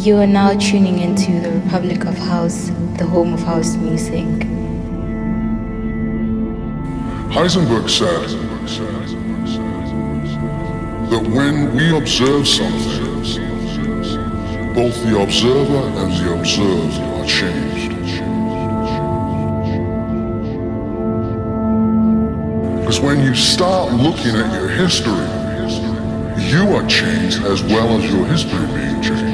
You are now tuning into the Republic of House, the home of house music. Heisenberg said that when we observe something, both the observer and the observed are changed. Because when you start looking at your history, you are changed as well as your history being changed.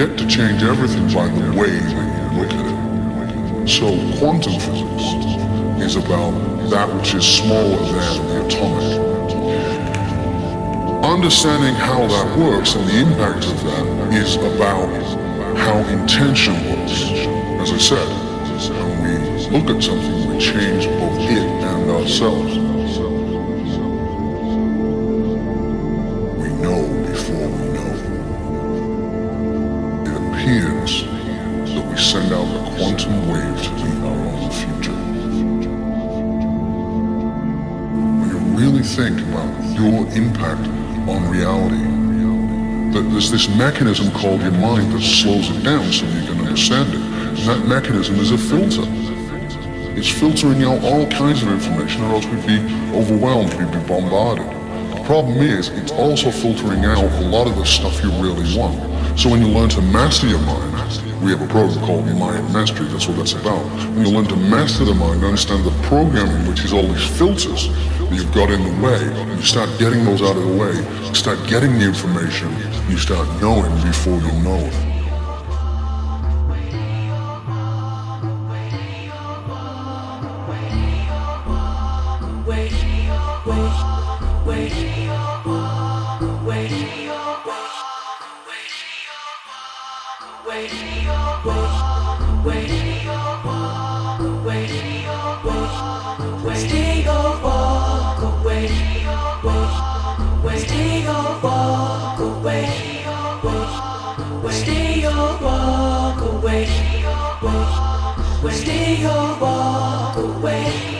Get to change everything by the way you look at it. So quantum physics is about that which is smaller than the atomic. Understanding how that works and the impact of that is about how intention works. As I said, when we look at something, we change both it and ourselves. Impact on reality, that there's this mechanism called your mind that slows it down so you can understand it. And that mechanism is a filter. It's filtering out all kinds of information or else we'd be overwhelmed, we'd be bombarded. The problem is, it's also filtering out a lot of the stuff you really want. So when you learn to master your mind, we have a program called Mind Mastery, that's what that's about. When you learn to master the mind, understand the programming, which is all these filters you've got in the way, you start getting those out of the way, you start getting the information, you start knowing before you know it. Stay or walk away. Stay or walk away. Stay or walk away.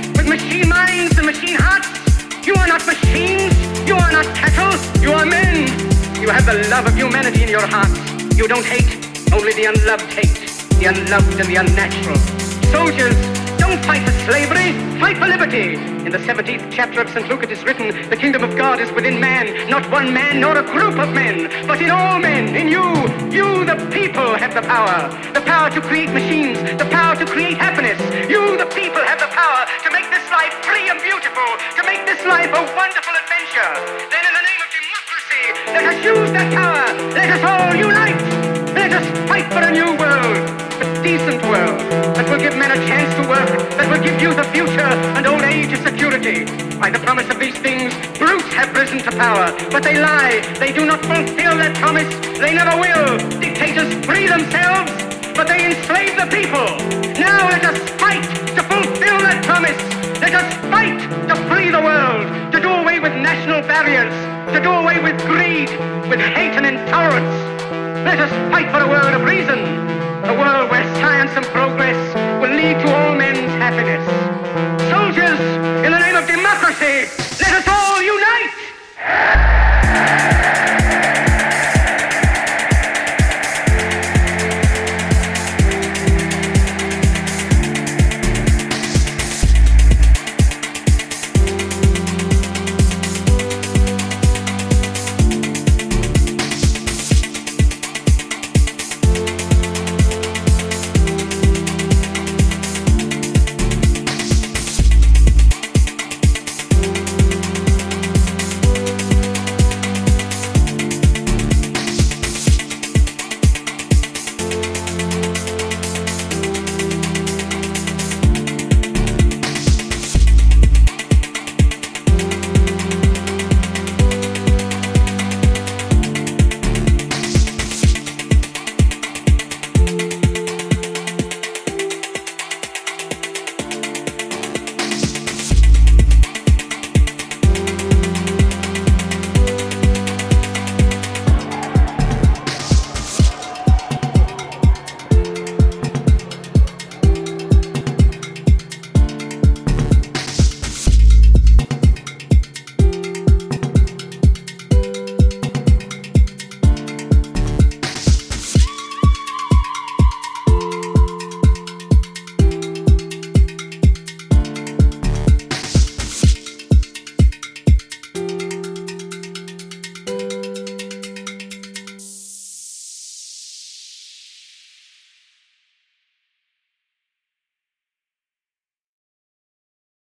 machine minds and machine hearts. You are not machines, you are not cattle, you are men. You have the love of humanity in your hearts. You don't hate, only the unloved hate, the unloved and the unnatural. Soldiers, don't fight for slavery, fight for liberty. In the 17th chapter of St. Luke it is written, the kingdom of God is within man, not one man nor a group of men, but in all men, in you. You, the people, have the power. The power to create machines, the power to create happiness. You, the people, have the power life free and beautiful, to make this life a wonderful adventure. Then in the name of democracy, let us use that power. Let us all unite. Let us fight for a new world, a decent world that will give men a chance to work, that will give youth a future and old age a security. By the promise of these things, brutes have risen to power, but they lie. They do not fulfill that promise. They never will. Dictators free themselves, but they enslave the people. Now let us fight to fulfill that promise. Let us fight to free the world, to do away with national barriers, to do away with greed, with hate and intolerance. Let us fight for a world of reason, a world where science and progress will lead to all men's happiness. Soldiers, in the name of democracy, let us all unite!